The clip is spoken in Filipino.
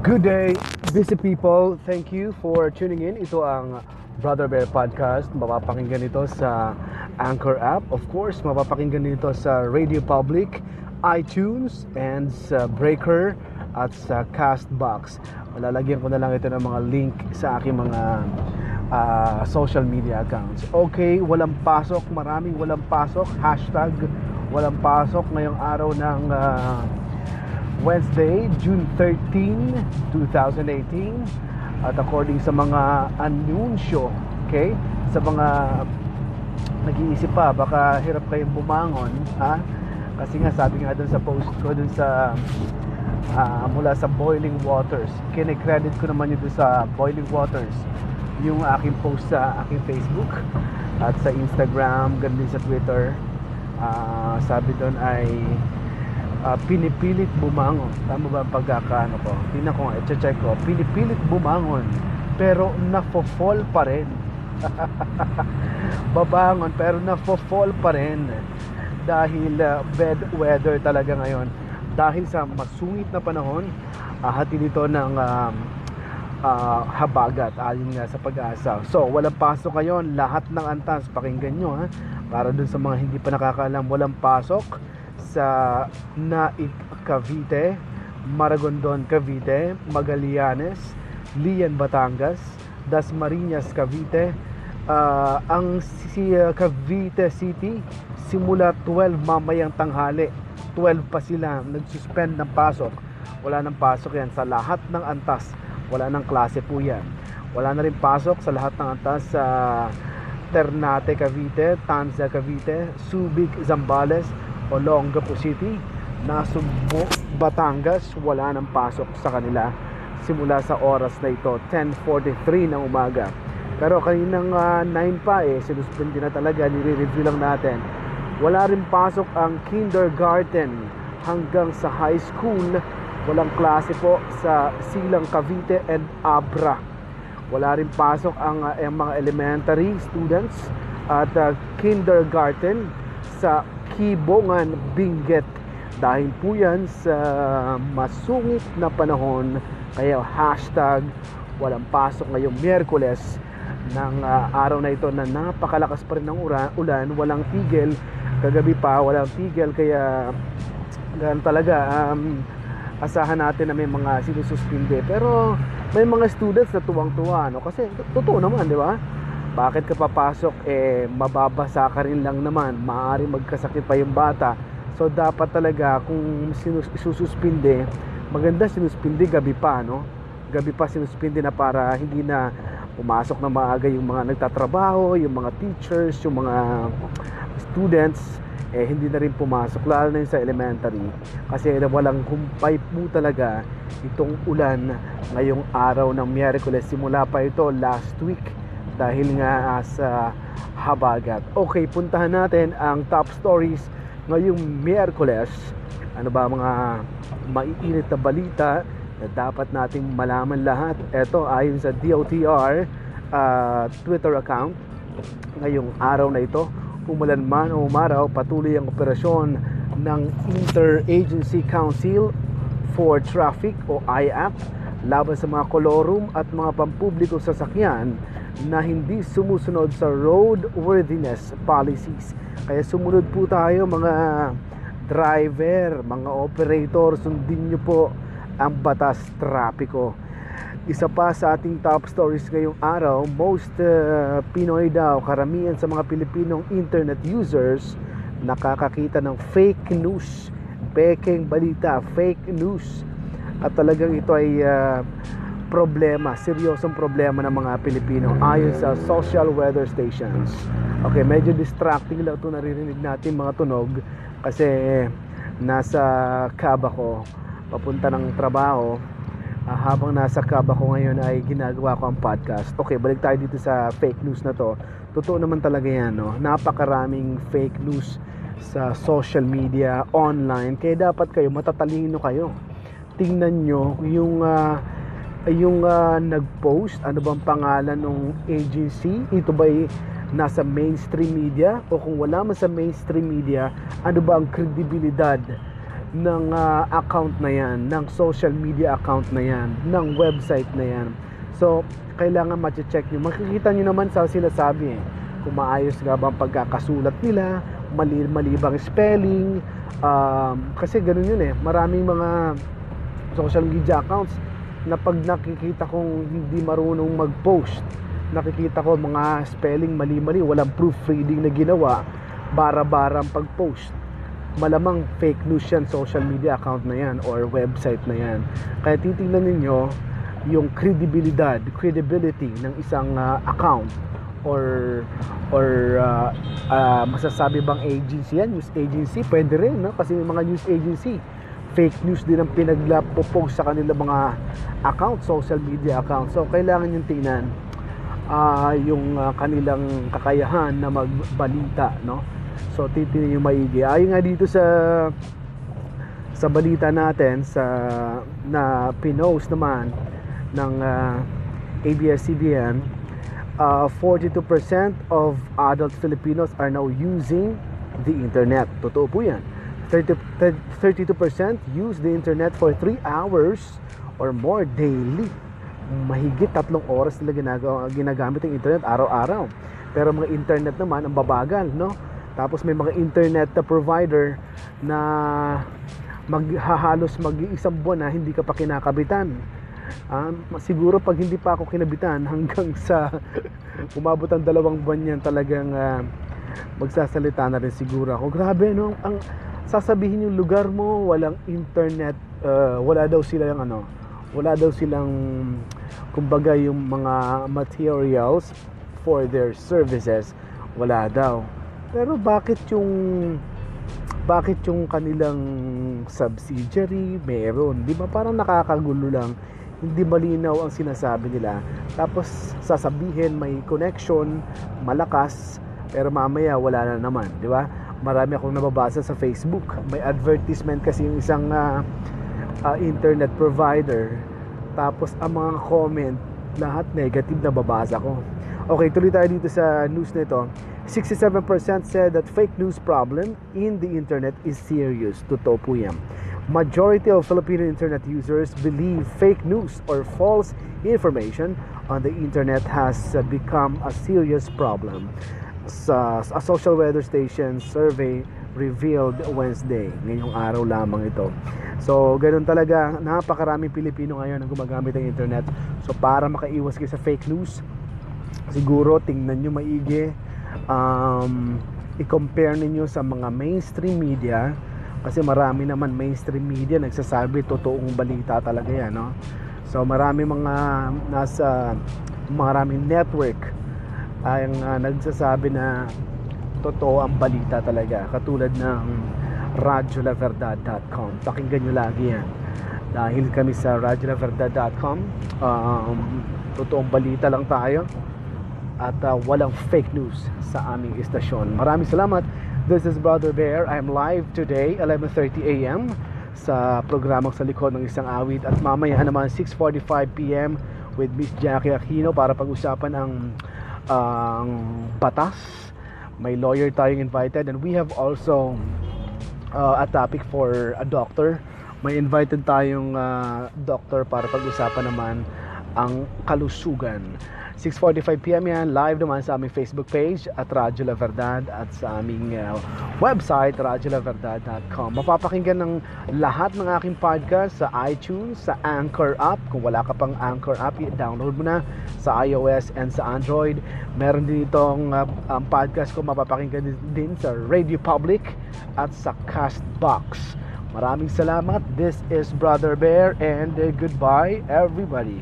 Good day, busy people. Thank you for tuning in. Ito ang Brother Bear Podcast. Mapapakinggan ito sa Anchor app. Of course, mapapakinggan ito sa Radio Public, iTunes, and sa Breaker at sa Castbox. Malalagyan ko na lang ito ng mga link sa aking mga uh, social media accounts. Okay, walang pasok. Maraming walang pasok. Hashtag walang pasok ngayong araw ng... Uh, Wednesday, June 13, 2018 at according sa mga anunsyo okay sa mga nag-iisip pa baka hirap kayong bumangon ha? Kasi nga sabi nga dun sa post ko dun sa uh, mula sa Boiling Waters. Kine-credit ko naman yun sa Boiling Waters yung aking post sa aking Facebook at sa Instagram ganun din sa Twitter. Uh, sabi doon ay uh, pinipilit bumangon. Tama ba ang pagkakaano ko? Tingnan ko i-check ko. Pinipilit bumangon, pero nafo-fall pa rin. Babangon, pero nafo-fall pa rin. Dahil uh, bad weather talaga ngayon. Dahil sa masungit na panahon, uh, hati dito ng um, uh, habagat ayon nga sa pag-asa. So, walang pasok ngayon. Lahat ng antas, pakinggan nyo ha. Para dun sa mga hindi pa nakakaalam, walang pasok sa Naik Cavite, Maragondon Cavite, Magallanes, Lian Batangas, Dasmariñas Cavite, uh, ang si uh, Cavite City simula 12 mamayang tanghali 12 pa sila nagsuspend ng pasok. Wala nang pasok yan. Sa lahat ng antas wala nang klase po yan. Wala na rin pasok sa lahat ng antas sa uh, Ternate Cavite, Tanza Cavite, Subic, Zambales, Olongapo City, Nasugbo, Batangas, wala nang pasok sa kanila simula sa oras na ito, 10.43 ng umaga. Pero kaninang uh, ah, 9 pa eh, sinuspindi na talaga, nire-review lang natin. Wala rin pasok ang kindergarten hanggang sa high school. Walang klase po sa Silang Cavite and Abra. Wala rin pasok ang, uh, ang mga elementary students at uh, kindergarten sa Kibongan, Benguet. Dahil po yan sa masungit na panahon, kaya hashtag walang pasok ngayong Miyerkules ng uh, araw na ito na napakalakas pa rin ng ulan walang tigil. Kagabi pa walang tigil kaya ganun talaga um, asahan natin na may mga sinususpinde. Pero may mga students na tuwang-tuwa no? Kasi totoo naman di ba bakit ka papasok? Eh mababasa ka rin lang naman. Maaari magkasakit pa yung bata. So dapat talaga kung sinus isususpinde maganda sinuspinde gabi pa no? Gabi pa sinuspinde na para hindi na pumasok na maaga yung mga nagtatrabaho yung mga teachers yung mga students. Eh hindi na rin pumasok lalo na yung sa elementary. Kasi walang humpay po talaga itong ulan ngayong araw ng Miyerkules. Simula pa ito last week dahil nga uh, sa habagat. Okay, puntahan natin ang top stories ngayong Miyerkules. Ano ba mga maiinit na balita na dapat nating malaman lahat? Ito ayon sa DOTR uh, ah, Twitter account ngayong araw na ito. Umulan man o umaraw, patuloy ang operasyon ng Interagency Council for Traffic o IAP laban sa mga kolorum at mga pampublikong sasakyan na hindi sumusunod sa roadworthiness policies. Kaya sumunod po tayo mga driver, mga operator, sundin nyo po ang batas trapiko. Isa pa sa ating top stories ngayong araw, most uh, Pinoy daw, karamihan sa mga Pilipinong internet users nakakakita ng fake news, peking balita, fake news. At talagang ito ay uh, problema, seryosong problema ng mga Pilipino ayon sa social weather stations. Okay, medyo distracting lang ito naririnig natin mga tunog kasi nasa cab ako papunta ng trabaho uh, habang nasa cab ako ngayon ay ginagawa ko ang podcast. Okay, balik tayo dito sa fake news na to. Totoo naman talaga yan, no? Napakaraming fake news sa social media, online. Kaya dapat kayo, matatalino kayo. Tingnan nyo yung uh, yung uh, nag-post, ano bang pangalan ng agency? Ito ba nasa mainstream media? O kung wala man sa mainstream media, ano ba ang kredibilidad ng ah, account na yan, ng social media account na yan, ng website na yan. So, kailangan ma-check nyo. Makikita nyo naman sa sinasabi eh. Kung maayos nga ba ang pagkakasulat nila, mali, mali bang spelling. Um, kasi ganun yun eh. Maraming mga social media accounts na pag nakikita kong hindi marunong mag-post, nakikita ko mga spelling mali-mali, walang proofreading na ginawa, bara-bara ang pag-post. Malamang fake news yan, social media account na yan or website na yan. Kaya titingnan ninyo yung credibilidad, credibility ng isang ah, account or or ah, ah, masasabi bang agency yan, news agency, pwede rin, no? Kasi yung mga news agency, fake news din ang pinaglapopost sa kanilang mga account, social media account. So, kailangan yung tingnan ah, yung ah, kanilang kakayahan na magbalita, no? So, titingnan yung maigi. Ayon nga dito sa sa balita natin sa na pinost naman ng ah, ABS-CBN uh, 42% of adult Filipinos are now using the internet. Totoo po yan. 30, 32% use the internet for 3 hours or more daily. Mahigit tatlong oras nila ginagawa, ginagamit ang internet araw-araw. Pero mga internet naman ang babagal, no? Tapos may mga internet na provider na maghahalos mag-iisang buwan na hindi ka pa kinakabitan. Um, siguro pag hindi pa ako kinabitan hanggang sa umabot ang dalawang buwan yan talagang ah, magsasalita na rin siguro ako. Grabe no, ang sasabihin yung lugar mo walang internet, ah, wala daw sila yung ano, wala daw silang kumbaga yung mga materials for their services, wala daw. Pero bakit yung bakit yung kanilang subsidiary meron? Di ba parang nakakagulo lang hindi malinaw ang sinasabi nila. Tapos sasabihin may connection, malakas, pero mamaya wala na naman, di ba? Marami akong nababasa sa Facebook. May advertisement kasi yung isang ah, ah, internet provider. Tapos ang mga comment, lahat negative na babasa ko. Okay, tuloy tayo dito sa news nito. 67% said that fake news problem in the internet is serious. Totoo po yan. Majority of Filipino internet users believe fake news or false information on the internet has uh, become a serious problem. Sa a social weather station survey revealed Wednesday. Ngayong araw lamang ito. So, ganun talaga. Napakaraming Pilipino ngayon ang gumagamit ng internet. So, para makaiwas kayo sa fake news, siguro tingnan nyo maigi. Um, i-compare ninyo sa mga mainstream media kasi marami naman mainstream media nagsasabi totoong balita talaga yan no so marami mga nasa maraming network ay uh, nagsasabi na totoo ang balita talaga katulad ng radyolaverdad.com pakinggan nyo lagi yan dahil kami sa radyolaverdad.com um, totoong balita lang tayo at uh, walang fake news sa aming istasyon maraming salamat This is Brother Bear. I'm live today, 11.30 a.m. sa programang sa likod ng isang awit at mamaya naman 6.45pm with Miss Jackie Aquino para pag-usapan ang ang batas. May lawyer tayong invited and we have also uh, a topic for a doctor. May invited tayong uh, doctor para pag-usapan naman ang kalusugan. 6.45pm yan, live naman sa aming Facebook page at Radyo La Verdad at sa aming uh, website, radyolaverdad.com. Mapapakinggan ng lahat ng aking podcast sa iTunes, sa Anchor app. Kung wala ka pang Anchor app, download mo na sa iOS and sa Android. Meron din itong uh, um, podcast ko mapapakinggan din sa Radio Public at sa Castbox. Maraming salamat. This is Brother Bear and uh, goodbye everybody.